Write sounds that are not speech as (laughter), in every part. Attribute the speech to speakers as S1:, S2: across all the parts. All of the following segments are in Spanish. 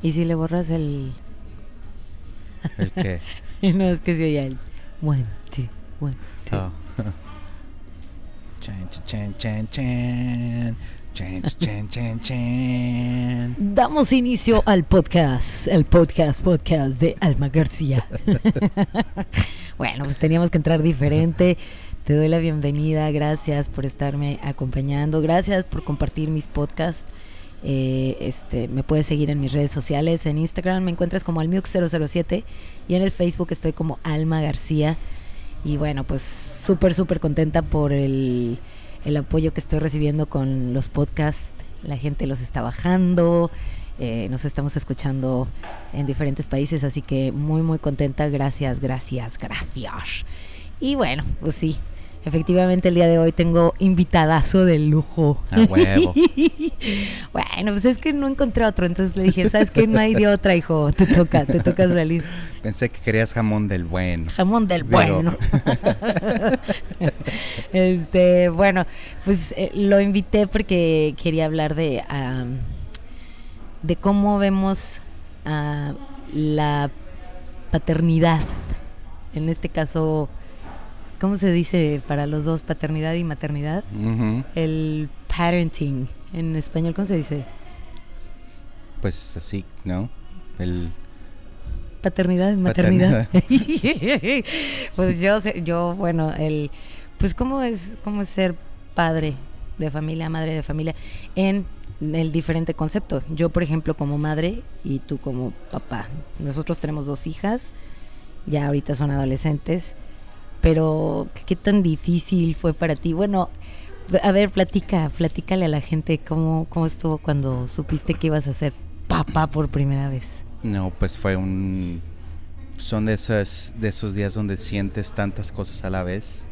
S1: ¿Y si le borras el...?
S2: ¿El qué? (laughs)
S1: no, es que se oía el... One, two, one, two.
S2: Oh. Chan, chan, chan, chan. Chan, chan, chan, chan. (laughs)
S1: Damos inicio al podcast, el podcast, podcast de Alma García. (laughs) bueno, pues teníamos que entrar diferente. Te doy la bienvenida, gracias por estarme acompañando, gracias por compartir mis podcasts. Eh, este, me puedes seguir en mis redes sociales, en Instagram me encuentras como Almiux007 y en el Facebook estoy como Alma García. Y bueno, pues súper, súper contenta por el, el apoyo que estoy recibiendo con los podcasts. La gente los está bajando, eh, nos estamos escuchando en diferentes países, así que muy, muy contenta. Gracias, gracias, gracias. Y bueno, pues sí, efectivamente el día de hoy tengo invitadazo de lujo.
S2: A huevo. (laughs)
S1: bueno, pues es que no encontré otro, entonces le dije, ¿sabes qué? No hay de otra, hijo, te toca, te toca salir.
S2: Pensé que querías jamón del bueno.
S1: Jamón del
S2: Pero-
S1: bueno. (laughs) este, bueno, pues eh, lo invité porque quería hablar de, de cómo vemos ah, la paternidad. En este caso, ¿cómo se dice para los dos, paternidad y maternidad? El parenting. En español, ¿cómo se dice?
S2: Pues así, ¿no? El
S1: Paternidad maternidad. (laughs) (laughs) pues yo, yo, bueno, el, pues cómo es, cómo es ser padre de familia, madre de familia, en el diferente concepto. Yo, por ejemplo, como madre y tú como papá. Nosotros tenemos dos hijas, ya ahorita son adolescentes, pero ¿qué tan difícil fue para ti? Bueno, a ver, platica, platícale a la gente cómo, cómo estuvo cuando supiste que ibas a ser papá por primera vez.
S2: No, pues fue un... Son de, esas, de esos días donde sientes tantas cosas a la vez.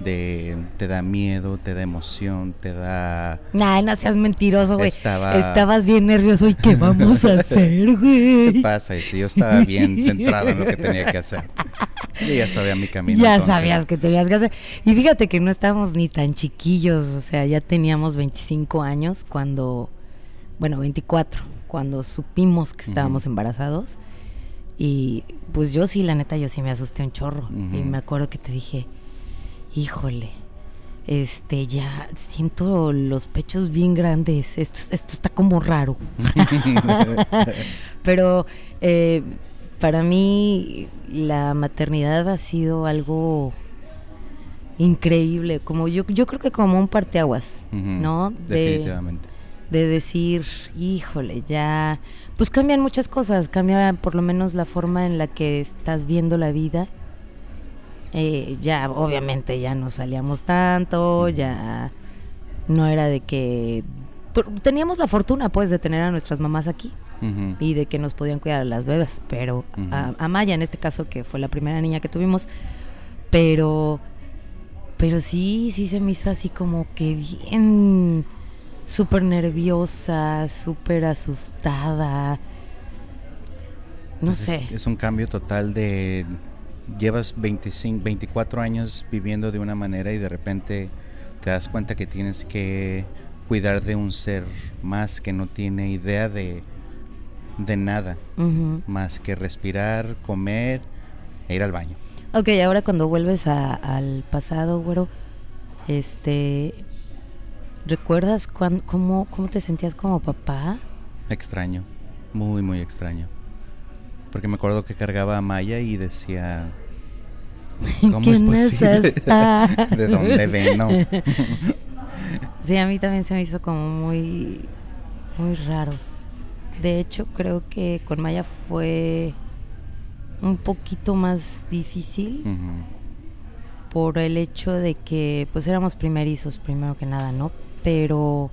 S2: De, te da miedo, te da emoción, te da...
S1: Nah, no seas mentiroso, güey.
S2: Estaba-
S1: Estabas bien nervioso. ¿Y qué (laughs) vamos a hacer,
S2: ¿Qué
S1: güey?
S2: pasa? Y si yo estaba bien (laughs) centrado en lo que tenía que hacer. Yo ya sabía mi camino.
S1: Ya
S2: entonces,
S1: sabías que tenías que hacer. Y fíjate que no estábamos ni tan chiquillos. O sea, ya teníamos 25 años cuando. Bueno, 24. Cuando supimos que estábamos embarazados. Y pues yo sí, la neta, yo sí me asusté un chorro. Y me acuerdo que te dije, híjole, este, ya siento los pechos bien grandes. Esto, esto está como raro. (laughs) Pero eh, para mí la maternidad ha sido algo increíble, como yo, yo creo que como un parteaguas, ¿no? De,
S2: Definitivamente.
S1: de decir, híjole, ya, pues cambian muchas cosas, cambia por lo menos la forma en la que estás viendo la vida. Eh, ya, obviamente, ya no salíamos tanto, ya no era de que... pero teníamos la fortuna, pues, de tener a nuestras mamás aquí y de que nos podían cuidar a las bebés, pero a, Maya en este caso, que fue la primera niña que tuvimos, pero, pero sí, sí se me hizo así como que bien, súper nerviosa, súper asustada, no
S2: Pues
S1: sé.
S2: Es, es un cambio total de... Llevas 25, 24 años viviendo de una manera y de repente te das cuenta que tienes que cuidar de un ser más que no tiene idea de, de nada, más que respirar, comer e ir al baño.
S1: Ok, ahora cuando vuelves a- al pasado, güero, este, ¿recuerdas cuán- cómo, cómo te sentías como papá?
S2: Extraño, muy, muy extraño. Porque me acuerdo que cargaba a Maya y decía, (laughs) ¿cómo es
S1: ¿Quién es
S2: posible? (laughs)
S1: esta?
S2: ¿De dónde veno? (laughs)
S1: Sí, a mí también se me hizo como muy, muy raro. De hecho, creo que con Maya fue un poquito más difícil por el hecho de que, pues éramos primerizos, primero que nada, ¿no? Pero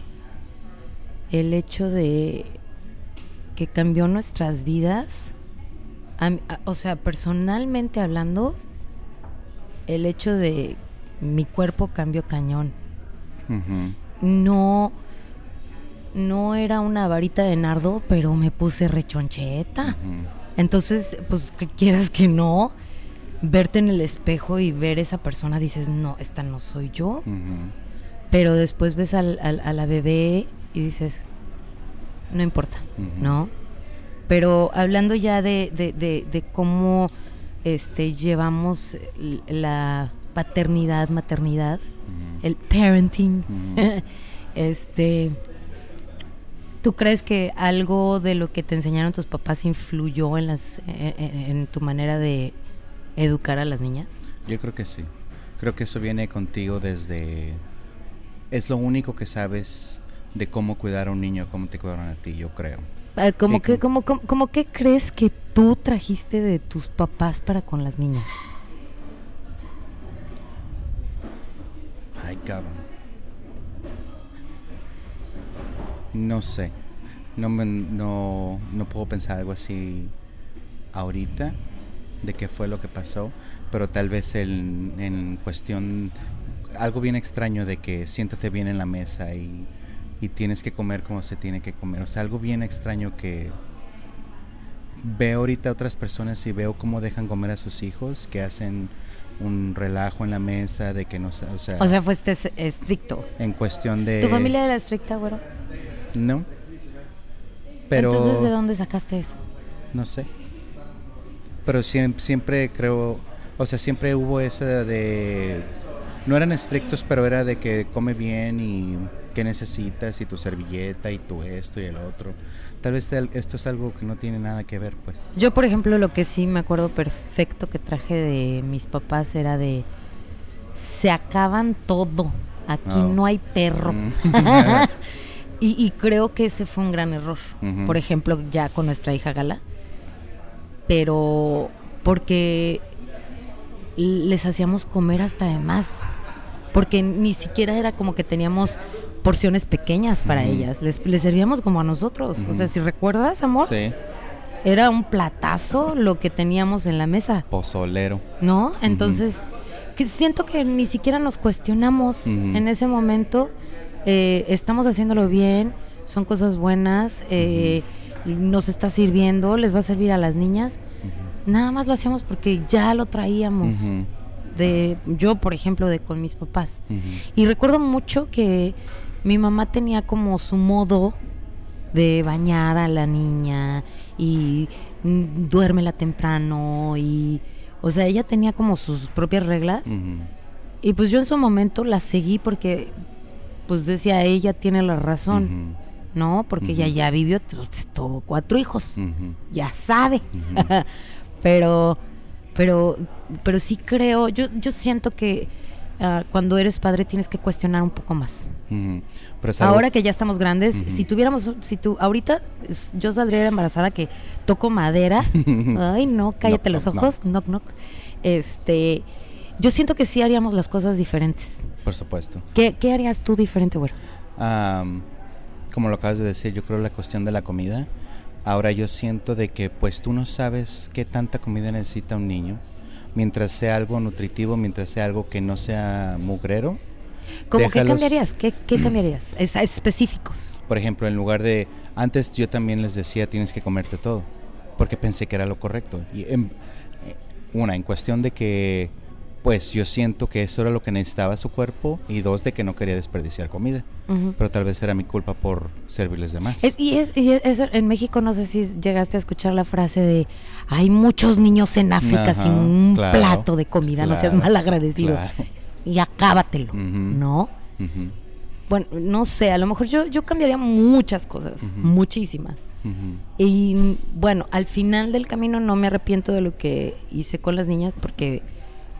S1: el hecho de que cambió nuestras vidas, a mí- a- o sea, personalmente hablando, el hecho de mi cuerpo cambió cañón. No no era una varita de nardo, pero me puse rechoncheta. Entonces, pues que quieras que no, verte en el espejo y ver esa persona dices, "No, esta no soy yo." Pero después ves al- al- a la bebé y dices, "No importa." ¿No? Pero hablando ya de, de, de, de cómo este, llevamos la paternidad, maternidad, el parenting, (laughs) este, ¿tú crees que algo de lo que te enseñaron tus papás influyó en, las, en tu manera de educar a las niñas?
S2: Yo creo que sí. Creo que eso viene contigo desde... Es lo único que sabes de cómo cuidar a un niño, cómo te cuidaron a ti, yo creo.
S1: Ah, ¿Cómo que, como, como, como qué crees que tú trajiste de tus papás para con las niñas?
S2: Ay, cabrón. No sé. No, me- no, no puedo pensar algo así ahorita de qué fue lo que pasó, pero tal vez el- en cuestión, algo bien extraño de que siéntate bien en la mesa y, y tienes que comer como se tiene que comer. O sea, algo bien extraño que veo ahorita a otras personas y veo cómo dejan comer a sus hijos, que hacen un relajo en la mesa, de que no, o sea,
S1: O sea, fuiste es- estricto.
S2: en cuestión de...
S1: ¿Tu familia era estricta, güero?
S2: No. Pero...
S1: Entonces, ¿de dónde sacaste eso?
S2: No sé. Pero siem- siempre creo, o sea, siempre hubo esa de... No eran estrictos, pero era de que come bien y qué necesitas y tu servilleta y tu esto y el otro. Tal vez esto es algo que no tiene nada que ver, pues.
S1: Yo, por ejemplo, lo que sí me acuerdo perfecto que traje de mis papás era de se acaban todo. Aquí
S2: Oh.
S1: no hay perro.
S2: Mm. (laughs) (laughs)
S1: y, y creo que ese fue un gran error. Por ejemplo, ya con nuestra hija Gala. Pero porque les hacíamos comer hasta de más. Porque ni siquiera era como que teníamos porciones pequeñas para ellas. Les, les servíamos como a nosotros. O sea, si recuerdas, amor,
S2: Sí,
S1: era un platazo lo que teníamos en la mesa,
S2: pozolero.
S1: ¿no? Entonces, que siento que ni siquiera nos cuestionamos en ese momento. eh, estamos haciéndolo bien, son cosas buenas, eh, nos está sirviendo, les va a servir a las niñas. Nada más lo hacíamos porque ya lo traíamos. De, yo, por ejemplo, de con mis papás. Y recuerdo mucho que mi mamá tenía como su modo de bañar a la niña y duérmela temprano y o sea, ella tenía como sus propias reglas y pues yo en su momento la seguí porque pues decía, ella tiene la razón, ¿no? Porque ella ya vivió t- tuvo cuatro hijos, ya sabe. (laughs) Pero pero pero sí creo, yo yo siento que ah, cuando eres padre tienes que cuestionar un poco más.
S2: Pero
S1: Ahora que ya estamos grandes, si tuviéramos, si tú, ahorita yo saldría embarazada que toco madera. (laughs) Ay, no, cállate
S2: Knock,
S1: los
S2: knock,
S1: ojos, knock, knock. Este, yo siento que sí haríamos las cosas diferentes.
S2: Por supuesto.
S1: ¿Qué, qué harías tú diferente, güero?
S2: Am, como lo acabas de decir, yo creo la cuestión de la comida. Ahora yo siento de que pues tú no sabes qué tanta comida necesita un niño. Mientras sea algo nutritivo, mientras sea algo que no sea mugrero.
S1: ¿Cómo qué cambiarías? ¿Qué, qué cambiarías? Es- específicos.
S2: Por ejemplo, en lugar de... Antes yo también les decía tienes que comerte todo. Porque pensé que era lo correcto. Y en- eh, una, en cuestión de que pues yo siento que eso era lo que necesitaba su cuerpo. Y dos, de que no quería desperdiciar comida. Pero tal vez era mi culpa por servirles de más.
S1: Es- y, es, y eso, en México no sé si llegaste a escuchar la frase de hay muchos niños en África sin un
S2: claro,
S1: plato de comida, no seas mal agradecido.
S2: claro.
S1: Y acábatelo. ¿no? Bueno, no sé, a lo mejor yo, yo cambiaría muchas cosas, muchísimas. Y bueno, al final del camino no me arrepiento de lo que hice con las niñas porque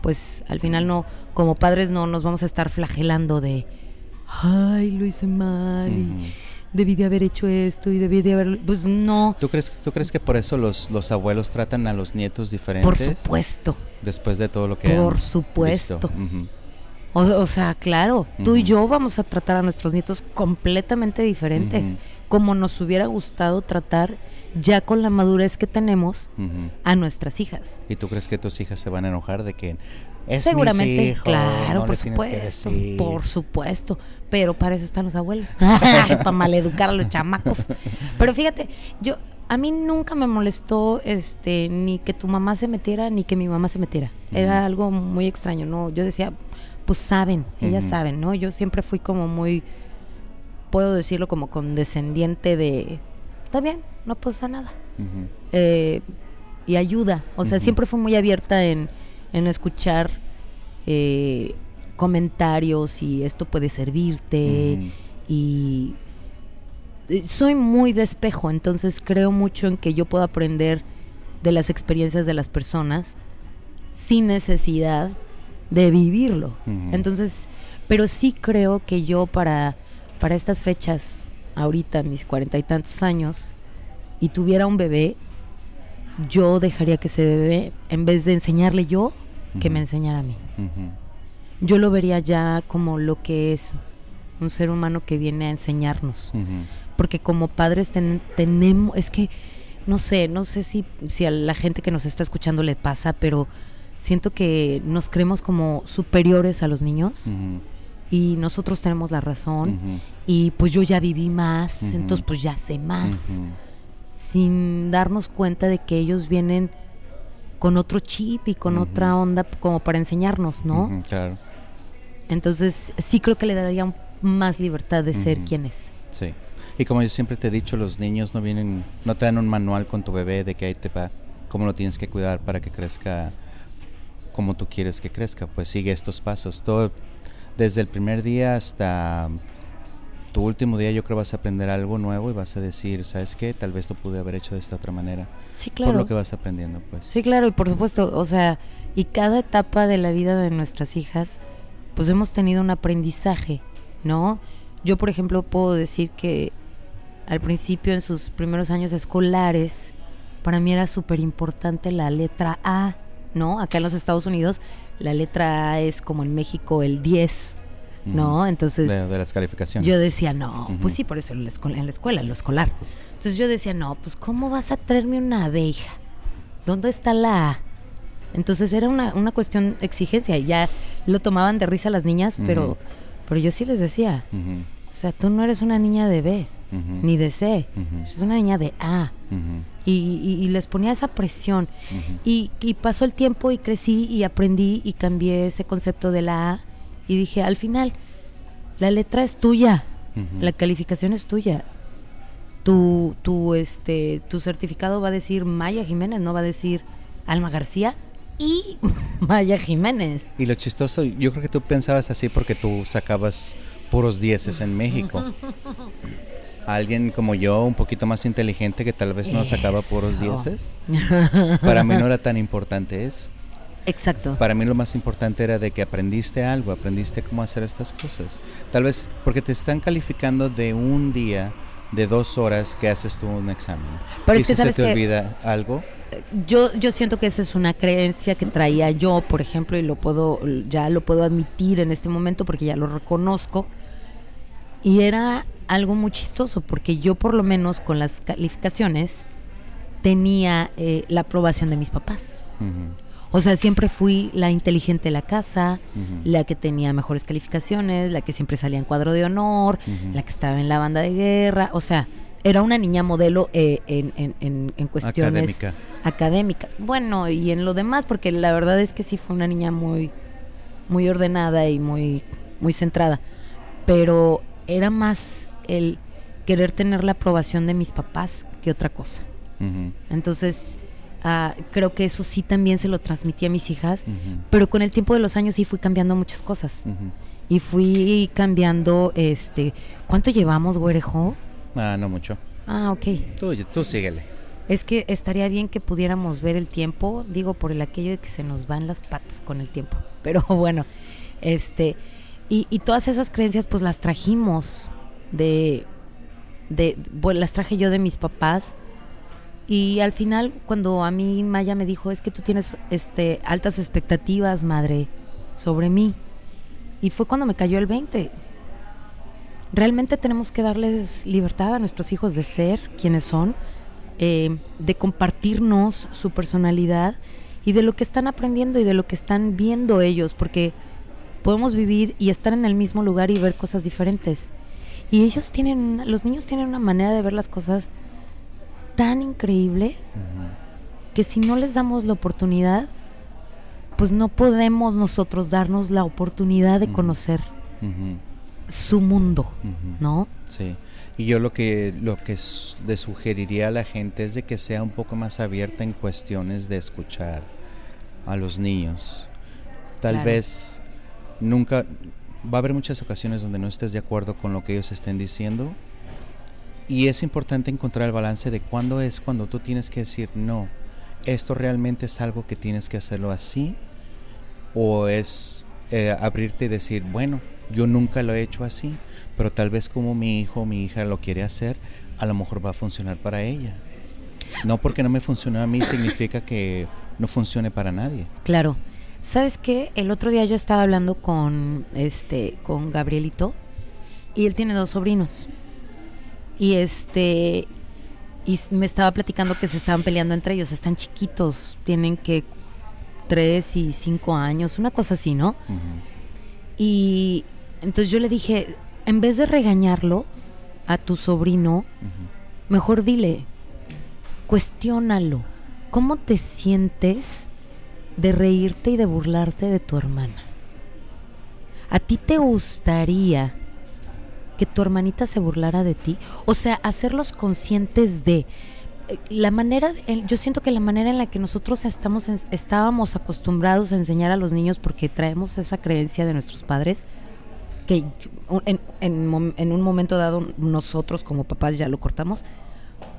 S1: pues al final no, como padres no nos vamos a estar flagelando de, ay, lo hice mal y debí de haber hecho esto y debí de haber, pues no,
S2: ¿Tú crees, ¿Tú crees que por eso los, los abuelos tratan a los nietos
S1: por
S2: diferentes?
S1: supuesto.
S2: Después de todo lo que
S1: Por
S2: han
S1: supuesto.
S2: visto?
S1: O, o sea, claro, tú y yo vamos a tratar a nuestros nietos completamente diferentes. Como nos hubiera gustado tratar ya con la madurez que tenemos a nuestras hijas.
S2: ¿Y tú crees que tus hijas se van a enojar de que es
S1: Seguramente,
S2: mis hijos,
S1: claro,
S2: no
S1: por supuesto,
S2: decir"?
S1: por supuesto, pero para eso están los abuelos, (laughs) para maleducar a los chamacos. Pero fíjate, yo a mí nunca me molestó este ni que tu mamá se metiera ni que mi mamá se metiera. Era algo muy extraño, ¿no? Yo decía, pues saben, ellas saben, ¿no? Yo siempre fui como muy puedo decirlo como condescendiente de está bien, no pasa nada. eh, y ayuda. O sea, siempre fue muy abierta en, en escuchar eh, comentarios y esto puede servirte y eh, soy muy de espejo, entonces creo mucho en que yo puedo aprender de las experiencias de las personas sin necesidad de vivirlo. Entonces, pero sí creo que yo para, para estas fechas, ahorita mis cuarenta y tantos años, y tuviera un bebé, yo dejaría que ese bebé, en vez de enseñarle yo, que me enseñara a mí. Yo lo vería ya como lo que es un ser humano que viene a enseñarnos. Porque como padres tenemos, es que, no sé, no sé si, si a la gente que nos está escuchando le pasa, pero siento que nos creemos como superiores a los niños. Y nosotros tenemos la razón. Y pues yo ya viví más, entonces pues ya sé más. Sin darnos cuenta de que ellos vienen con otro chip y con otra onda como para enseñarnos, ¿no?
S2: claro.
S1: Entonces sí creo que le daría más libertad de ser quien es.
S2: Sí. Y como yo siempre te he dicho, los niños no vienen, no te dan un manual con tu bebé de que ahí te va, cómo lo tienes que cuidar para que crezca como tú quieres que crezca. Pues sigue estos pasos. Todo, desde el primer día hasta tu último día yo creo vas a aprender algo nuevo y vas a decir, ¿sabes qué? Tal vez lo pude haber hecho de esta otra manera.
S1: Sí, claro.
S2: Por lo que vas aprendiendo, pues.
S1: Sí, claro, y por supuesto, o sea, y cada etapa de la vida de nuestras hijas, pues hemos tenido un aprendizaje, ¿no? Yo, por ejemplo, puedo decir que al principio, en sus primeros años escolares, para mí era súper importante la letra A, ¿no? Acá en los Estados Unidos, la letra A es como en México el 10, ¿no? Entonces...
S2: De, las calificaciones.
S1: Yo decía, no, pues sí, por eso en la, escuela, en la escuela, en lo escolar. Entonces yo decía, no, pues ¿cómo vas a traerme una abeja? ¿Dónde está la A? Entonces era una, una cuestión exigencia y ya lo tomaban de risa las niñas, pero, pero yo sí les decía, o sea, tú no eres una niña de B, ni de C, es una niña de A. y, y, les ponía esa presión. y, y pasó el tiempo y crecí y aprendí y cambié ese concepto de la A y dije, al final, la letra es tuya, la calificación es tuya. Tu, tu, este, tu certificado va a decir Maya Jiménez, no va a decir Alma García y (laughs) Maya Jiménez.
S2: Y lo chistoso, yo creo que tú pensabas así porque tú sacabas puros dieces en México. (laughs) Alguien como yo, un poquito más inteligente, que tal vez no sacaba puros dieces, (laughs) para mí no era tan importante eso.
S1: Exacto.
S2: Para mí lo más importante era de que aprendiste algo, aprendiste cómo hacer estas cosas. Tal vez porque te están calificando de un día, de dos horas que haces tú un examen.
S1: Pero
S2: y si se te olvida algo,
S1: Yo, yo siento que esa es una creencia que traía yo, por ejemplo, y lo puedo, ya lo puedo admitir en este momento porque ya lo reconozco. Y era algo muy chistoso, porque yo por lo menos con las calificaciones tenía eh, la aprobación de mis papás. O sea, siempre fui la inteligente de la casa, la que tenía mejores calificaciones, la que siempre salía en cuadro de honor, la que estaba en la banda de guerra. O sea, era una niña modelo eh, en, en, en, en cuestiones
S2: Académica.
S1: académicas. Bueno, y en lo demás, porque la verdad es que sí fue una niña muy, muy ordenada y muy, muy centrada. Pero era más el querer tener la aprobación de mis papás que otra cosa. Entonces, ah, creo que eso sí también se lo transmití a mis hijas, pero con el tiempo de los años sí fui cambiando muchas cosas. Y fui cambiando, este, ¿cuánto llevamos, güerejo?
S2: Ah, no mucho.
S1: Ah, ok.
S2: Tú, tú síguele.
S1: Es que estaría bien que pudiéramos ver el tiempo, digo, por el aquello de que se nos van las patas con el tiempo. (laughs) Pero bueno, este, y, todas esas creencias pues las trajimos de, las traje yo de mis papás. Y al final, cuando a mí Maya me dijo, es que tú tienes este, altas expectativas, madre, sobre mí. Y fue cuando me cayó el 20. Realmente tenemos que darles libertad a nuestros hijos de ser quienes son, eh, de compartirnos su personalidad y de lo que están aprendiendo y de lo que están viendo ellos, porque podemos vivir y estar en el mismo lugar y ver cosas diferentes. Y ellos tienen, los niños tienen una manera de ver las cosas tan increíble que si no les damos la oportunidad, pues no podemos nosotros darnos la oportunidad de conocer su mundo. ¿no?
S2: Sí. Y yo lo que, lo que le sugeriría a la gente es de que sea un poco más abierta en cuestiones de escuchar a los niños. Tal vez nunca, va a haber muchas ocasiones donde no estés de acuerdo con lo que ellos estén diciendo. Y es importante encontrar el balance de cuándo es cuando tú tienes que decir, no, esto realmente es algo que tienes que hacerlo así. O es eh, abrirte y decir, bueno, yo nunca lo he hecho así, pero tal vez como mi hijo o mi hija lo quiere hacer, a lo mejor va a funcionar para ella. No porque no me funcione a mí significa que no funcione para nadie.
S1: Claro. ¿Sabes qué? El otro día yo estaba hablando con este con Gabrielito y él tiene dos sobrinos. Y este y me estaba platicando que se estaban peleando entre ellos, están chiquitos, tienen que tres y cinco años, una cosa así, ¿no? Y entonces yo le dije, en vez de regañarlo a tu sobrino, mejor dile, cuestiónalo, ¿cómo te sientes de reírte y de burlarte de tu hermana? ¿A ti te gustaría que tu hermanita se burlara de ti? O sea, hacerlos conscientes de eh, la manera, yo siento que la manera en la que nosotros estamos, estábamos acostumbrados a enseñar a los niños porque traemos esa creencia de nuestros padres, que en, en, un momento dado nosotros como papás ya lo cortamos,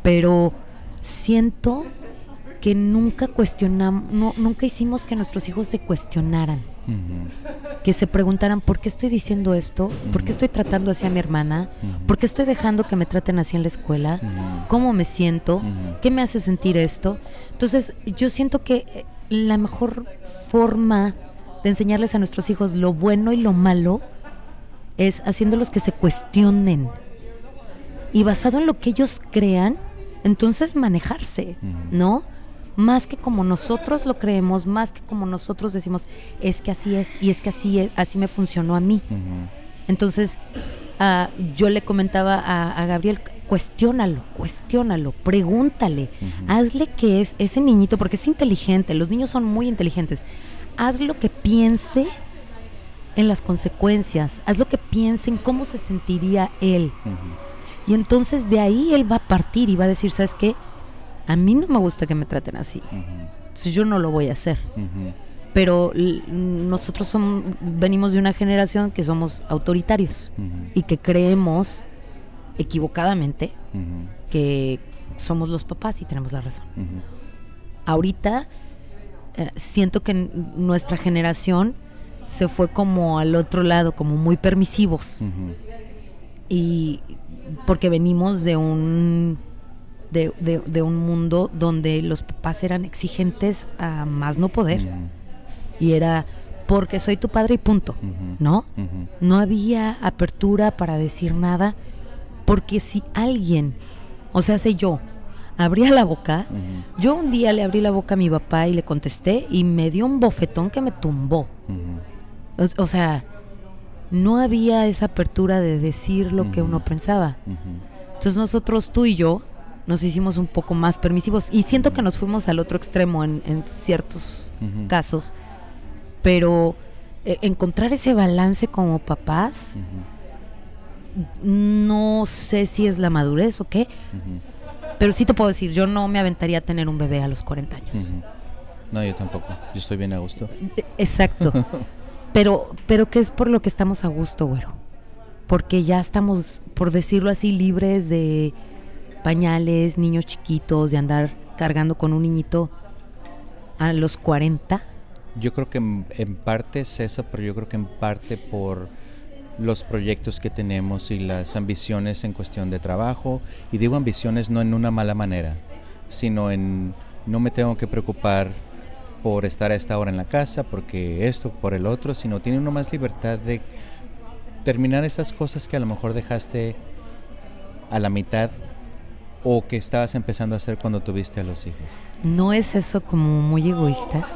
S1: pero siento que nunca cuestionamos, no, nunca hicimos que nuestros hijos se cuestionaran. Que se preguntaran por qué estoy diciendo esto, por qué estoy tratando así a mi hermana, por qué estoy dejando que me traten así en la escuela, cómo me siento, qué me hace sentir esto. Entonces, yo siento que eh, la mejor forma de enseñarles a nuestros hijos lo bueno y lo malo es haciéndolos que se cuestionen. Y basado en lo que ellos crean, entonces manejarse, ¿no? Más que como nosotros lo creemos, más que como nosotros decimos, es que así es y es que así es, así me funcionó a mí. Entonces, uh, yo le comentaba a, Gabriel, cuestiónalo, cuestiónalo, pregúntale, hazle que es ese niñito, porque es inteligente, los niños son muy inteligentes, haz lo que piense en las consecuencias, haz lo que piense en cómo se sentiría él. Y entonces de ahí él va a partir y va a decir, ¿sabes qué? A mí no me gusta que me traten así. Entonces yo no lo voy a hacer. Pero nosotros venimos de una generación que somos autoritarios y que creemos equivocadamente que somos los papás y tenemos la razón. Ahorita eh, siento que nuestra generación se fue como al otro lado, como muy permisivos. Y porque venimos de un de, un mundo donde los papás eran exigentes a más no poder. Y era porque soy tu padre y punto, ¿no? No había apertura para decir nada, porque si alguien, o sea, sé yo, abría la boca, yo un día le abrí la boca a mi papá y le contesté y me dio un bofetón que me tumbó. o, sea, no había esa apertura de decir lo que uno pensaba. Entonces nosotros, tú y yo, nos hicimos un poco más permisivos. Y siento que nos fuimos al otro extremo en, ciertos casos, pero eh, encontrar ese balance como papás, no sé si es la madurez o qué, pero sí te puedo decir, yo no me aventaría a tener un bebé a los 40 años.
S2: No, yo tampoco, yo estoy bien a gusto.
S1: Exacto, (laughs) pero, pero ¿qué es por lo que estamos a gusto, güero? Porque ya estamos, por decirlo así, libres de pañales, niños chiquitos, de andar cargando con un niñito a los 40?
S2: Yo creo que en, parte es eso, pero yo creo que en parte por los proyectos que tenemos y las ambiciones en cuestión de trabajo. Y digo ambiciones no en una mala manera, sino en no me tengo que preocupar por estar a esta hora en la casa, porque esto, por el otro, sino tiene uno más libertad de terminar esas cosas que a lo mejor dejaste a la mitad o que estabas empezando a hacer cuando tuviste a los hijos?
S1: ¿No es eso como muy egoísta?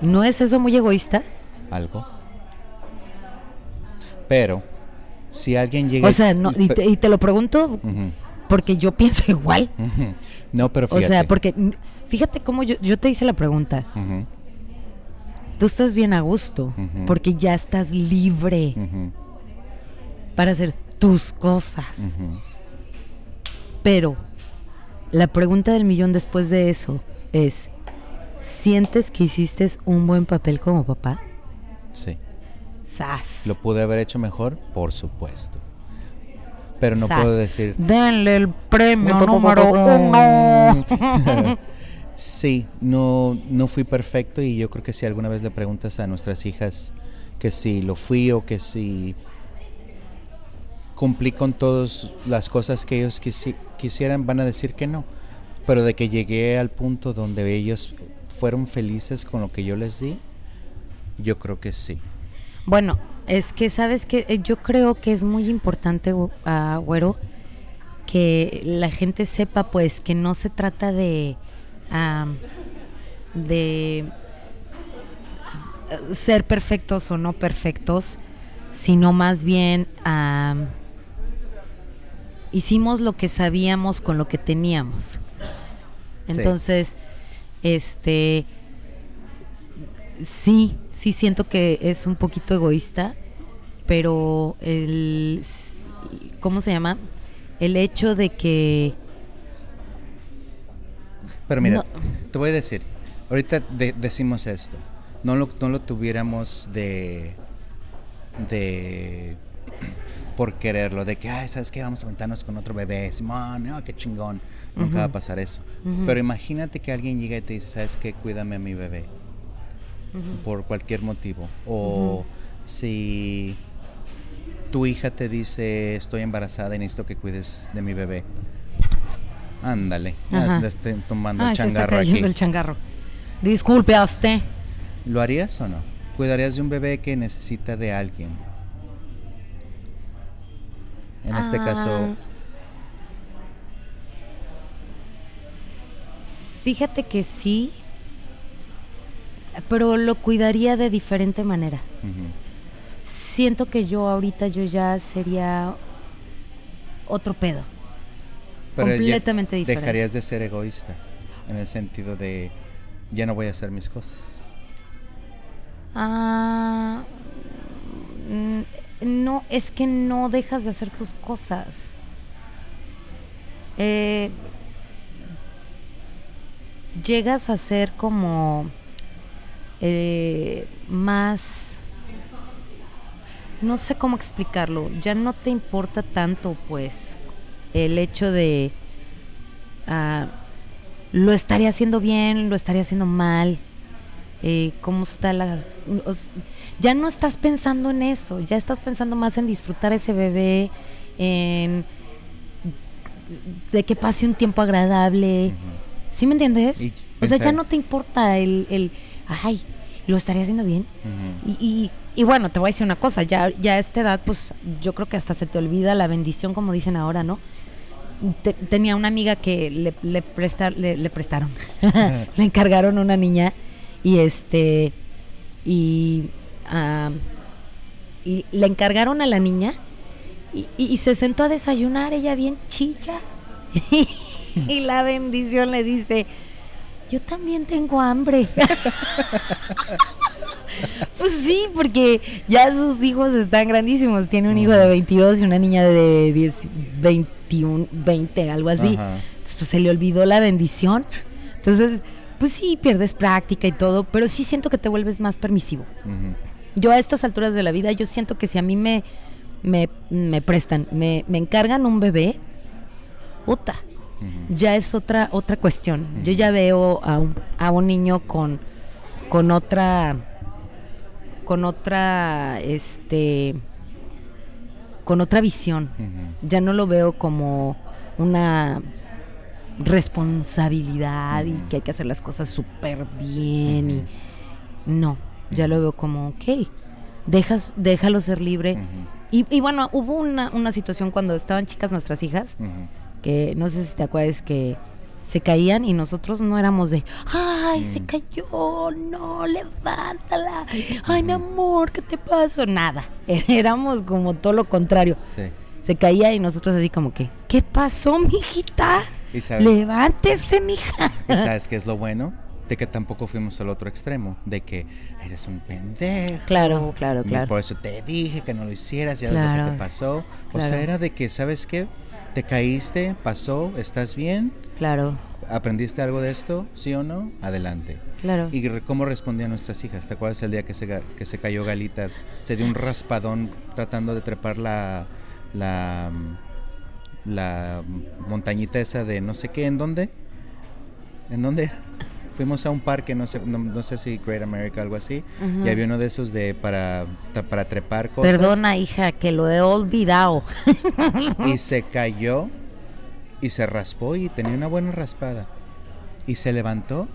S1: ¿No es eso muy egoísta?
S2: Algo. Pero, si alguien llega...
S1: O sea, y, te, lo pregunto porque yo pienso (laughs) igual.
S2: No, pero fíjate.
S1: O sea, porque fíjate cómo yo, yo te hice la pregunta. Tú estás bien a gusto porque ya estás libre para hacer tus cosas. Pero la pregunta del millón después de eso es, ¿sientes que hiciste un buen papel como papá?
S2: Sí.
S1: Sas.
S2: ¿Lo pude haber hecho mejor? Por supuesto. Pero no puedo decir...
S1: Denle el premio número uno. (laughs)
S2: sí, no, no fui perfecto y yo creo que si alguna vez le preguntas a nuestras hijas que si lo fui o que si cumplí con todas las cosas que ellos quisieran, van a decir que no. Pero de que llegué al punto donde ellos fueron felices con lo que yo les di, yo creo que sí.
S1: Bueno, es que sabes que eh, yo creo que es muy importante, uh, Güero, que la gente sepa pues que no se trata de, de eh, ser perfectos o no perfectos, sino más bien hicimos lo que sabíamos con lo que teníamos. Entonces, este sí, sí siento que es un poquito egoísta, pero el ¿cómo se llama? El hecho de que
S2: Pero mira, te voy a decir, ahorita decimos esto. No lo, no lo tuviéramos de de por quererlo, de que, ay, ¿sabes qué? Vamos a aventarnos con otro bebé, Simón, oh, qué chingón. Nunca va a pasar eso. Pero imagínate que alguien llega y te dice, ¿sabes qué? Cuídame a mi bebé. Por cualquier motivo. O si tu hija te dice, estoy embarazada y necesito que cuides de mi bebé. Ándale, ya tomando el changarro
S1: aquí. el changarro. Disculpe a usted.
S2: ¿Lo harías o no? ¿Cuidarías de un bebé que necesita de alguien? En este caso... Ah.
S1: Fíjate que sí, pero lo cuidaría de diferente manera. Siento que yo ahorita yo ya sería otro pedo. completamente diferente.
S2: Dejarías de ser egoísta en el sentido de ya no voy a hacer mis cosas.
S1: Ah, mm, no, es que no dejas de hacer tus cosas. Eh, llegas a ser como eh, más no sé cómo explicarlo ya no te importa tanto pues el hecho de ah, lo estaría haciendo bien lo estaría haciendo mal eh, cómo está la ya no estás pensando en eso, ya estás pensando más en disfrutar ese bebé, en de que pase un tiempo agradable. ¿Sí me entiendes? o sea, ya no te importa el, el ay, lo estaría haciendo bien. y, y, bueno, te voy a decir una cosa, ya, ya a esta edad, pues yo creo que hasta se te olvida la bendición, como dicen ahora, ¿no? tenía una amiga que le, le, le, prestaron, (laughs) (laughs) le encargaron una niña y este, y y le encargaron a la niña y, se sentó a desayunar ella bien chicha. (laughs) y la bendición le dice, yo también tengo hambre. (laughs) pues sí, porque ya sus hijos están grandísimos. Tiene un hijo de 22 y una niña de 10, 21, 20, algo así. Entonces, pues se le olvidó la bendición. Entonces, pues sí, pierdes práctica y todo, pero sí siento que te vuelves más permisivo yo a estas alturas de la vida, yo siento que si a mí me, me, prestan, me, encargan un bebé, puta, ya es otra, otra cuestión. Yo ya veo a un, a un niño con, con otra, con otra, este, con otra visión. Ya no lo veo como una responsabilidad y que hay que hacer las cosas súper bien y no ya lo veo como, ok, dejas, déjalo ser libre. y, bueno, hubo una, una, situación cuando estaban chicas nuestras hijas, que no sé si te acuerdas que se caían y nosotros no éramos de, ay, se mm. cayó, no, levántala, ay, mi amor, ¿qué te pasó? Nada, (laughs) éramos como todo lo contrario. Se caía y nosotros así como que, ¿qué pasó, mijita? Levántese, mija.
S2: ¿Y sabes qué es lo bueno? De que tampoco fuimos al otro extremo, de que eres un pendejo.
S1: Claro, claro,
S2: y
S1: claro.
S2: Por eso te dije que no lo hicieras, ya ves lo
S1: Claro,
S2: que te pasó. O
S1: claro.
S2: sea, era de que, ¿sabes qué? Te caíste, pasó, estás bien,
S1: Claro,
S2: aprendiste algo de esto, sí o no, adelante.
S1: claro.
S2: ¿Y cómo respondían nuestras hijas? ¿Te acuerdas el día que se, que se cayó Galita? Se dio un raspadón tratando de trepar la, la, la montañita esa de no sé qué, ¿en dónde? ¿En dónde era? Fuimos a un parque, no sé, no, no sé si Great America, algo así,
S1: Ujú.
S2: y había uno de esos de para, para trepar cosas.
S1: Perdona, hija, que lo he olvidado. (laughs)
S2: Y se cayó y se raspó y tenía una buena raspada. Y se levantó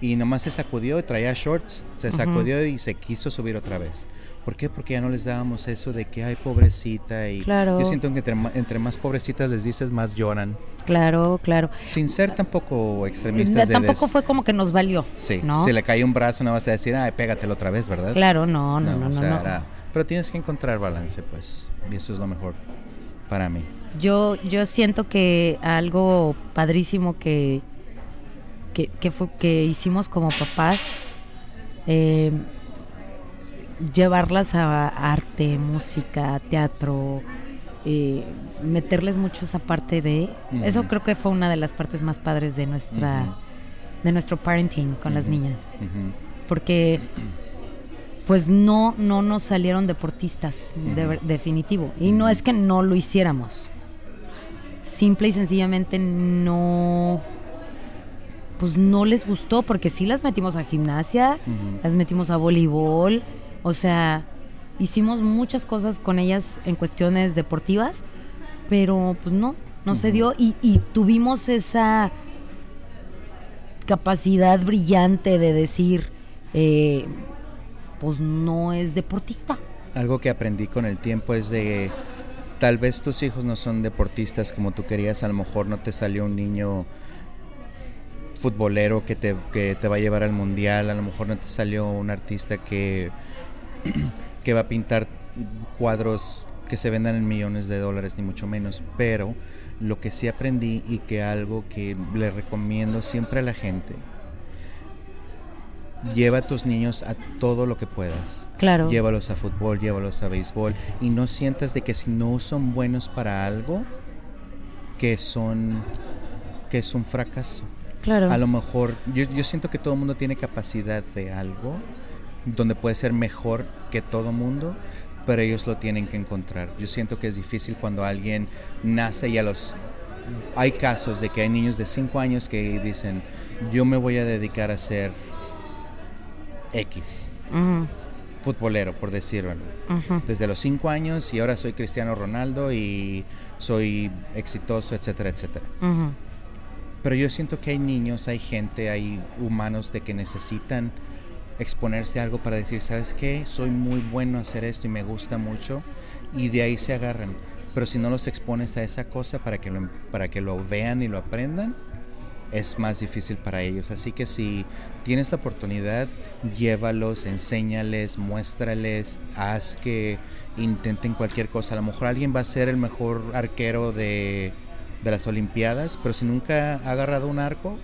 S2: y nomás se sacudió traía shorts. Se sacudió y se quiso subir otra vez. ¿Por qué? Porque ya no les dábamos eso de que, ay, pobrecita. Y
S1: Claro.
S2: yo siento que entre, entre más pobrecitas les dices, más lloran.
S1: Claro, claro.
S2: Sin ser tampoco extremistas de
S1: Tampoco
S2: des-
S1: fue como que nos valió.
S2: Sí,
S1: ¿no?
S2: si le cae un brazo no vas a decir, ay, pégatelo otra vez, ¿verdad?
S1: Claro, no, no, no,
S2: o
S1: no.
S2: sea,
S1: no.
S2: era- Pero tienes que encontrar balance, pues. Y eso es lo mejor para mí.
S1: Yo, yo siento que algo padrísimo que, que, que fue, que hicimos como papás, eh, llevarlas a arte, música, teatro, eh, meterles mucho esa parte de... Eso creo que fue una de las partes más padres de nuestra... De nuestro parenting con las niñas. Porque pues no, no nos salieron deportistas, de definitivo. Y no es que no lo hiciéramos. Simple y sencillamente no, pues no les gustó, porque sí las metimos a gimnasia, las metimos a voleibol, o sea, hicimos muchas cosas con ellas en cuestiones deportivas, pero pues no, no se dio y, y tuvimos esa capacidad brillante de decir, eh, pues no es deportista.
S2: Algo que aprendí con el tiempo es de tal vez tus hijos no son deportistas como tú querías, a lo mejor no te salió un niño futbolero que te, que te va a llevar al mundial, a lo mejor no te salió un artista que, que va a pintar cuadros que se vendan en millones de dólares, ni mucho menos, pero lo que sí aprendí y que algo que le recomiendo siempre a la gente, lleva a tus niños a todo lo que puedas.
S1: Claro.
S2: Llévalos a fútbol, llévalos a béisbol y no sientas de que si no son buenos para algo, que son que es un fracaso.
S1: Claro.
S2: A lo mejor yo, yo siento que todo el mundo tiene capacidad de algo donde puede ser mejor que todo mundo, pero ellos lo tienen que encontrar. Yo siento que es difícil cuando alguien nace y a los hay casos de que hay niños de 5 años que dicen, "Yo me voy a dedicar a ser X." Futbolero, por decirlo. Desde los 5 años y ahora soy Cristiano Ronaldo y soy exitoso, etcétera, etcétera. Pero yo siento que hay niños, hay gente, hay humanos de que necesitan exponerse a algo para decir, ¿sabes qué? Soy muy bueno hacer esto y me gusta mucho y de ahí se agarran. Pero si no los expones a esa cosa para que lo, para que lo vean y lo aprendan, es más difícil para ellos. Así que si tienes la oportunidad, llévalos, enséñales, muéstrales, haz que intenten cualquier cosa. A lo mejor alguien va a ser el mejor arquero de, de las Olimpiadas, pero si nunca ha agarrado un arco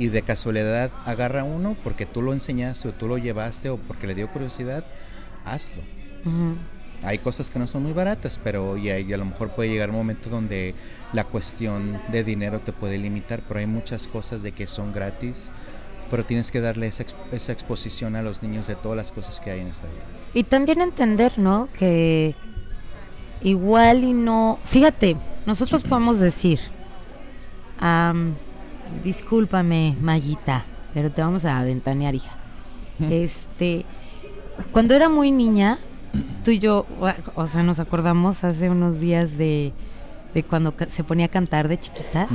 S2: y de casualidad agarra uno porque tú lo enseñaste o tú lo llevaste o porque le dio curiosidad, hazlo.
S1: Ujú.
S2: Hay cosas que no son muy baratas, pero y, y a lo mejor puede llegar un momento donde la cuestión de dinero te puede limitar, pero hay muchas cosas de que son gratis, pero tienes que darle esa, esa exposición a los niños de todas las cosas que hay en esta vida.
S1: Y también entender, ¿no? Que igual y no... Fíjate, nosotros podemos decir, am, discúlpame, Mayita, pero te vamos a ventanear, hija. Este, cuando era muy niña, tú y yo, o sea, nos acordamos hace unos días de, de cuando se ponía a cantar de chiquita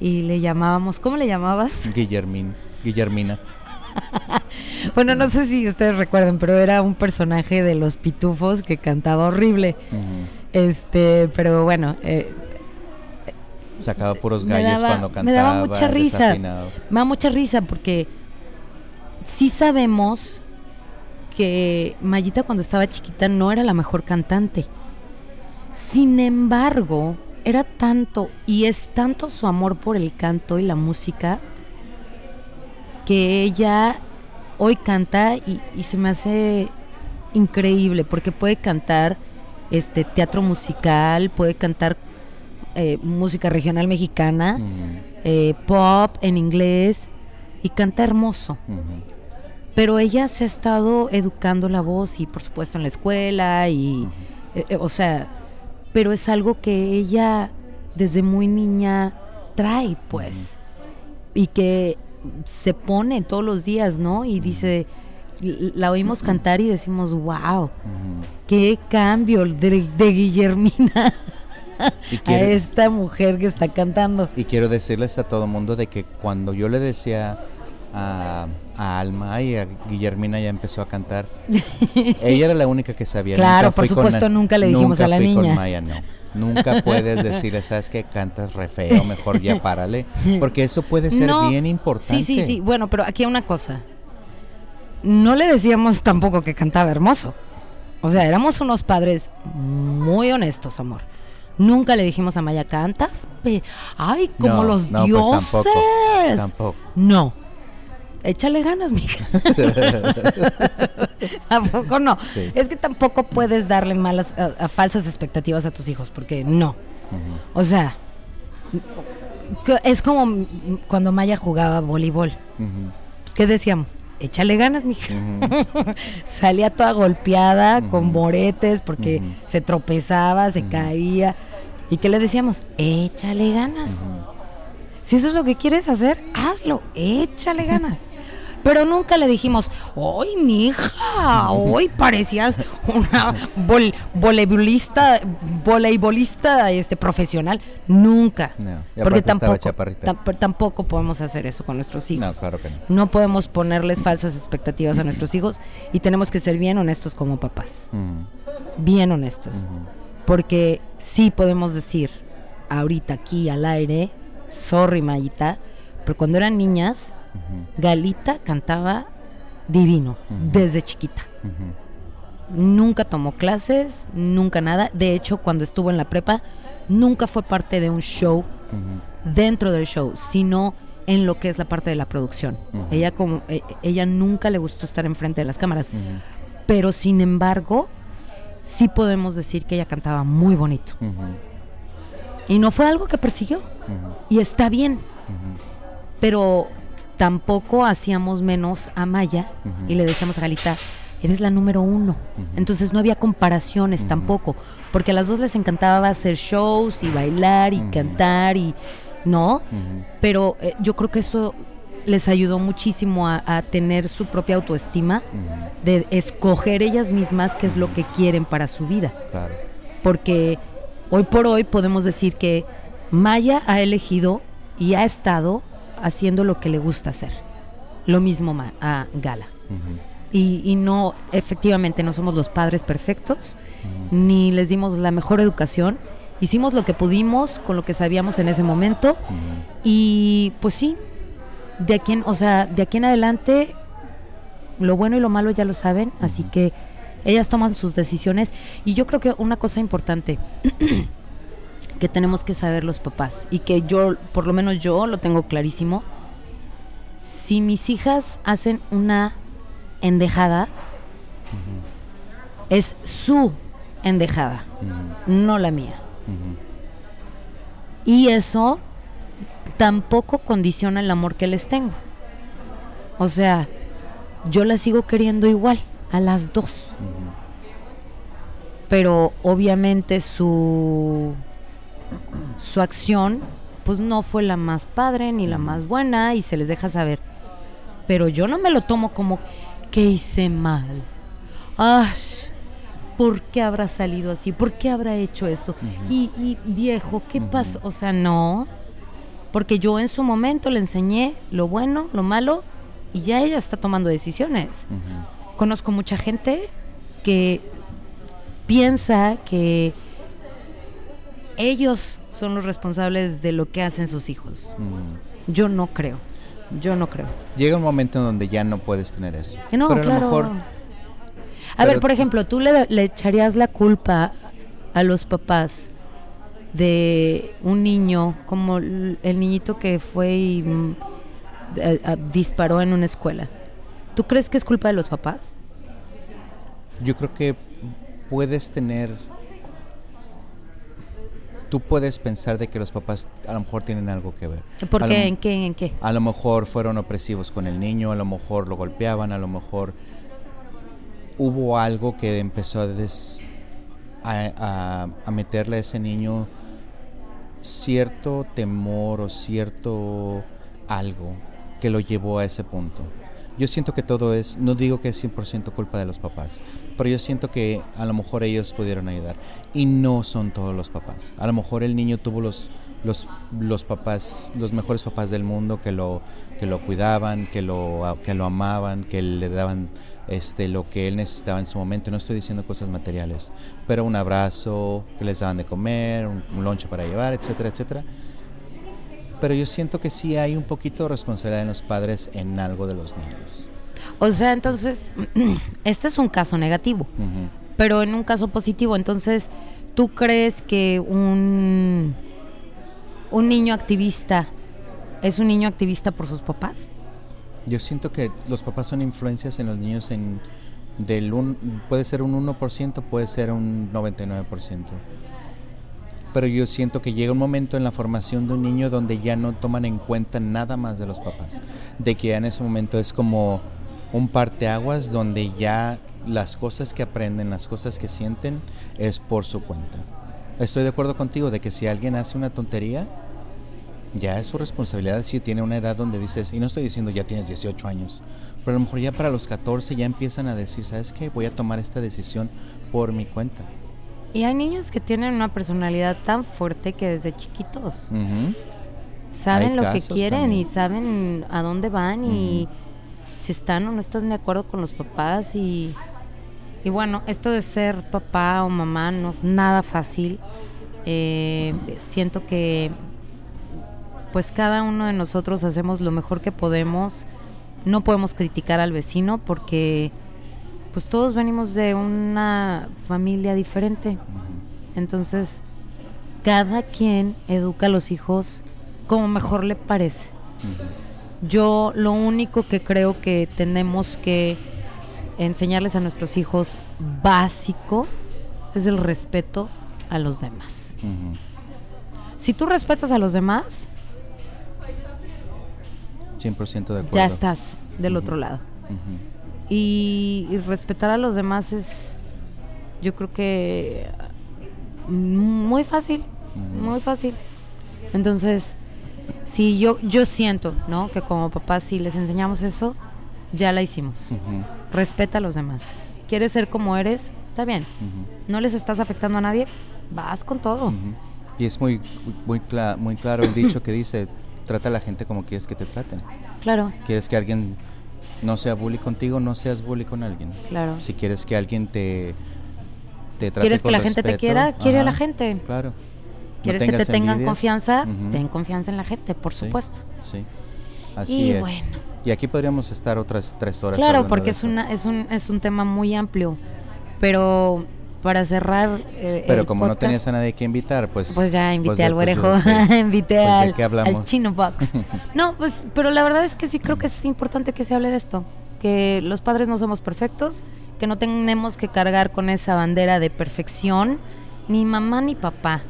S1: y le llamábamos, ¿cómo le llamabas?
S2: Guillermín, Guillermina. (laughs)
S1: Bueno, no sé si ustedes recuerdan, pero era un personaje de los pitufos que cantaba horrible. Este, pero bueno, eh,
S2: Sacaba puros
S1: Me
S2: gallos
S1: daba-
S2: cuando
S1: me
S2: cantaba.
S1: daba mucha risa.
S2: desafinado.
S1: me da mucha risa porque sí sabemos que Mayita cuando estaba chiquita no era la mejor cantante. Sin embargo, era tanto y es tanto su amor por el canto y la música que ella hoy canta y, y se me hace increíble porque puede cantar este teatro musical, puede cantar eh, música regional mexicana, eh, pop en inglés y canta hermoso. Pero ella se ha estado educando la voz y por supuesto en la escuela y, eh, eh, o sea, pero es algo que ella desde muy niña trae, pues, y que se pone todos los días, ¿no? Y dice, la oímos cantar y decimos, wow, qué cambio de, de Guillermina (laughs)
S2: Y (laughs)
S1: a esta mujer que está cantando.
S2: y quiero decirles a todo mundo de que cuando yo le decía a, a Alma y a Guillermina ya empezó a cantar, (laughs) ella era la única que sabía.
S1: Claro,
S2: Nunca
S1: por
S2: con
S1: supuesto, nunca le dijimos
S2: nunca
S1: a la
S2: fui con
S1: niña.
S2: Maya, no. Nunca puedes decirle, sabes que cantas re feo, mejor ya (laughs) párale. Porque eso puede ser
S1: No,
S2: bien importante.
S1: Sí, sí, sí. Bueno, pero aquí hay una cosa. No le decíamos tampoco que cantaba hermoso. O sea, éramos unos padres muy honestos, amor. Nunca le dijimos a Maya, ¿cantas? Ay, como
S2: No,
S1: los
S2: no, pues
S1: dioses.
S2: tampoco, tampoco.
S1: No. Échale ganas, mija. (laughs) (laughs) tampoco no.
S2: Sí.
S1: Es que tampoco puedes darle malas, a- a falsas expectativas a tus hijos, porque no. O sea, es como cuando Maya jugaba voleibol. ¿Qué decíamos? Échale ganas, mija. (laughs) Salía toda golpeada, con moretes, porque se tropezaba, se caía. ¿Y qué le decíamos? Échale ganas. Si eso es lo que quieres hacer, hazlo, échale ganas. (laughs) Pero nunca le dijimos, ¡ay, mija! Hoy parecías una vol voleibolista, voleibolista este, profesional. Nunca.
S2: No,
S1: Porque tampoco, tampoco podemos hacer eso con nuestros hijos.
S2: No, claro que no.
S1: No podemos ponerles falsas expectativas a nuestros hijos y tenemos que ser bien honestos como papás. Bien honestos. Porque sí podemos decir, ahorita aquí al aire, sorry Mayita, pero cuando eran niñas, Galita cantaba divino, desde chiquita. Nunca tomó clases, nunca nada. De hecho, cuando estuvo en la prepa, nunca fue parte de un show dentro del show, sino en lo que es la parte de la producción. Ella como eh, ella nunca le gustó estar enfrente de las cámaras, pero sin embargo, sí podemos decir que ella cantaba muy bonito. Y no fue algo que persiguió. Y está bien, pero tampoco hacíamos menos a Maya y le decíamos a Galita, eres la número uno. Entonces no había comparaciones tampoco, porque a las dos les encantaba hacer shows y bailar y cantar y no, pero eh, yo creo que eso les ayudó muchísimo a, a tener su propia autoestima, de escoger ellas mismas qué es lo que quieren para su vida.
S2: Claro.
S1: Porque hoy por hoy podemos decir que Maya ha elegido y ha estado haciendo lo que le gusta hacer. Lo mismo a Gala. Y, y no, efectivamente, no somos los padres perfectos, ni les dimos la mejor educación. Hicimos lo que pudimos con lo que sabíamos en ese momento. Y pues sí, de aquí en, o sea, de aquí en adelante, lo bueno y lo malo ya lo saben, así que ellas toman sus decisiones. Y yo creo que una cosa importante (clears throat) que tenemos que saber los papás, y que yo, por lo menos yo lo tengo clarísimo, si mis hijas hacen una endejada, es su endejada, no la mía. Y eso tampoco condiciona el amor que les tengo. O sea, yo las sigo queriendo igual, a las dos. Pero obviamente su, su acción, pues no fue la más padre ni la más buena y se les deja saber. Pero yo no me lo tomo como que hice mal. Ay, ¿por qué habrá salido así? ¿Por qué habrá hecho eso? y, y, viejo, ¿qué pasó? O sea, no. Porque yo en su momento le enseñé lo bueno, lo malo, y ya ella está tomando decisiones. Conozco mucha gente que piensa que ellos son los responsables de lo que hacen sus hijos. Yo no creo. Yo no creo.
S2: Llega un momento en donde ya no puedes tener eso.
S1: Que no,
S2: Pero a lo mejor
S1: a ver, por ejemplo, tú le, le echarías la culpa a los papás de un niño, como el niñito que fue y mm, eh, disparó en una escuela. ¿Tú crees que es culpa de los papás?
S2: Yo creo que puedes tener tú puedes pensar de que los papás a lo mejor tienen algo que ver.
S1: ¿Por qué?
S2: lo-
S1: ¿En qué? ¿En qué?
S2: A lo mejor fueron opresivos con el niño, a lo mejor lo golpeaban, a lo mejor hubo algo que empezó a, des- a, meterle a ese niño cierto temor o cierto algo que lo llevó a ese punto. Yo siento que todo es, no digo que es 100% culpa de los papás, pero yo siento que a lo mejor ellos pudieron ayudar. Y no son todos los papás. A lo mejor el niño tuvo los, los, los papás, los mejores papás del mundo que lo, que lo cuidaban, que lo, que lo amaban, que le daban este, lo que él necesitaba en su momento. No estoy diciendo cosas materiales, pero un abrazo, que les daban de comer, un, un lonche para llevar, etcétera, etcétera. Pero yo siento que sí hay un poquito de responsabilidad en los padres en algo de los niños.
S1: O sea, entonces, (clears throat) este es un caso negativo, pero en un caso positivo, entonces, ¿tú crees que un, un niño activista es un niño activista por sus papás?
S2: Yo siento que los papás son influencias en los niños en del un, puede ser un 1%, puede ser un 99%. Pero yo siento que llega un momento en la formación de un niño donde ya no toman en cuenta nada más de los papás. De que en ese momento es como un parteaguas donde ya las cosas que aprenden, las cosas que sienten es por su cuenta. Estoy de acuerdo contigo de que si alguien hace una tontería, ya es su responsabilidad si tiene una edad donde dices, y no estoy diciendo ya tienes 18 años, pero a lo mejor ya para los 14 ya empiezan a decir, ¿sabes qué? Voy a tomar esta decisión por mi cuenta.
S1: Y hay niños que tienen una personalidad tan fuerte que desde chiquitos saben
S2: Hay
S1: lo que quieren y saben a dónde van y si están o no están de acuerdo con los papás y, y bueno, esto de ser papá o mamá no es nada fácil. Eh, siento que pues cada uno de nosotros hacemos lo mejor que podemos. No podemos criticar al vecino porque pues todos venimos de una familia diferente. Entonces, cada quien educa a los hijos como mejor le parece. Yo lo único que creo que tenemos que enseñarles a nuestros hijos básico es el respeto a los demás. Si tú respetas a los demás,
S2: 100% de acuerdo.
S1: ya estás del otro lado. Y, y respetar a los demás es, yo creo que muy fácil, muy fácil. Entonces, si yo, yo siento, ¿no? Que como papás, si les enseñamos eso, ya la hicimos. Respeta a los demás. ¿Quieres ser como eres? Está bien. ¿No les estás afectando a nadie? Vas con todo.
S2: Y es muy, muy, cla- muy claro el dicho que dice, trata a la gente como quieres que te traten.
S1: Claro,
S2: Quieres que alguien no sea bully contigo, no seas bully con alguien.
S1: claro.
S2: Si quieres que alguien te, te trate
S1: ¿Quieres que la gente te quiera? Quiere a la gente.
S2: Claro. No
S1: ¿Quieres que te tengan
S2: envidias.
S1: confianza?
S2: Ujú.
S1: Ten confianza en la gente, por
S2: Sí,
S1: supuesto.
S2: Sí. Así
S1: Y
S2: es.
S1: bueno.
S2: Y aquí podríamos estar otras tres horas.
S1: Claro, porque es, una, es, un, es un tema muy amplio. Pero para cerrar. eh,
S2: Pero
S1: el
S2: como no tenías a nadie que invitar, pues.
S1: Pues ya invité
S2: pues,
S1: al
S2: pues,
S1: güerejo, (laughs) invité
S2: Pues, ¿de
S1: al,
S2: qué hablamos?
S1: al chino box. (laughs) No, pues, pero la verdad es que sí creo que es importante que se hable de esto. Que los padres no somos perfectos, que no tenemos que cargar con esa bandera de perfección, ni mamá ni papá.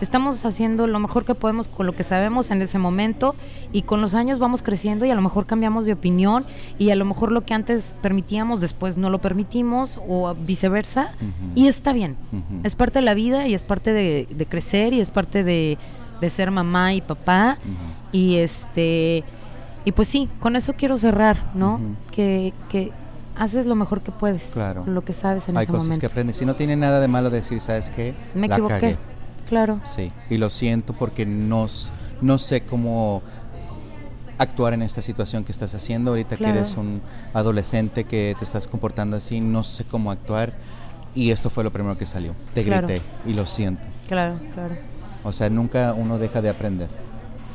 S1: Estamos haciendo lo mejor que podemos con lo que sabemos en ese momento y con los años vamos creciendo y a lo mejor cambiamos de opinión y a lo mejor lo que antes permitíamos después no lo permitimos o viceversa y está bien. Es parte de la vida y es parte de, de crecer y es parte de, de ser mamá y papá. Y este y pues sí, con eso quiero cerrar, ¿no? Que, que haces lo mejor que puedes
S2: Claro.
S1: con lo que sabes en
S2: Hay
S1: ese
S2: cosas
S1: momento.
S2: que aprendes. Y no tiene nada de malo decir, ¿sabes qué?
S1: Me
S2: La
S1: equivoqué.
S2: cagué.
S1: Claro.
S2: Sí, y lo siento porque no, no sé cómo actuar en esta situación que estás haciendo. Ahorita
S1: Claro.
S2: que eres un adolescente que te estás comportando así, no sé cómo actuar. Y esto fue lo primero que salió. Te
S1: Claro.
S2: grité y lo siento.
S1: Claro, claro.
S2: O sea, nunca uno deja de aprender.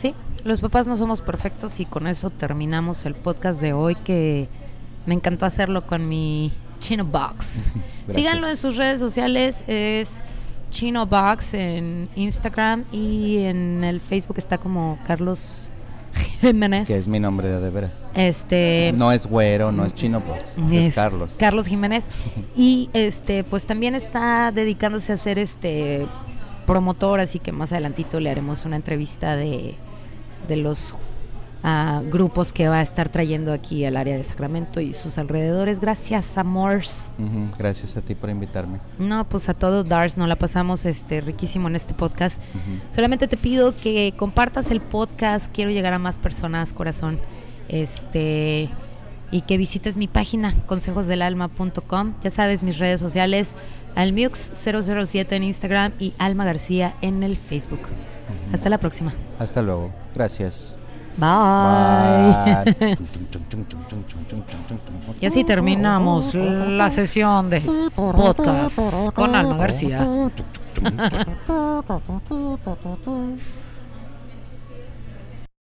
S1: Sí, los papás no somos perfectos y con eso terminamos el podcast de hoy que me encantó hacerlo con mi Chino Box. (laughs) Síganlo en sus redes sociales, es Chino Box en Instagram y en el Facebook está como Carlos Jiménez.
S2: Que es mi nombre de, de veras.
S1: Este.
S2: No es güero, no es chino, pues, es, Carlos.
S1: Carlos Jiménez. (laughs) y este, pues también está dedicándose a ser este promotor, así que más adelantito le haremos una entrevista de, de los a grupos que va a estar trayendo aquí al área de Sacramento y sus alrededores. Gracias, Amors.
S2: Gracias a ti por invitarme.
S1: No, pues a todos, Dars, nos la pasamos este riquísimo en este podcast. Solamente te pido que compartas el podcast. Quiero llegar a más personas, corazón. Este y que visites mi página consejosdelalma.com. Ya sabes, mis redes sociales, Almux007 en Instagram y Alma García en el Facebook. Hasta la próxima.
S2: Hasta luego. Gracias.
S1: Bye. y así terminamos la sesión de podcast con Alma García. (laughs)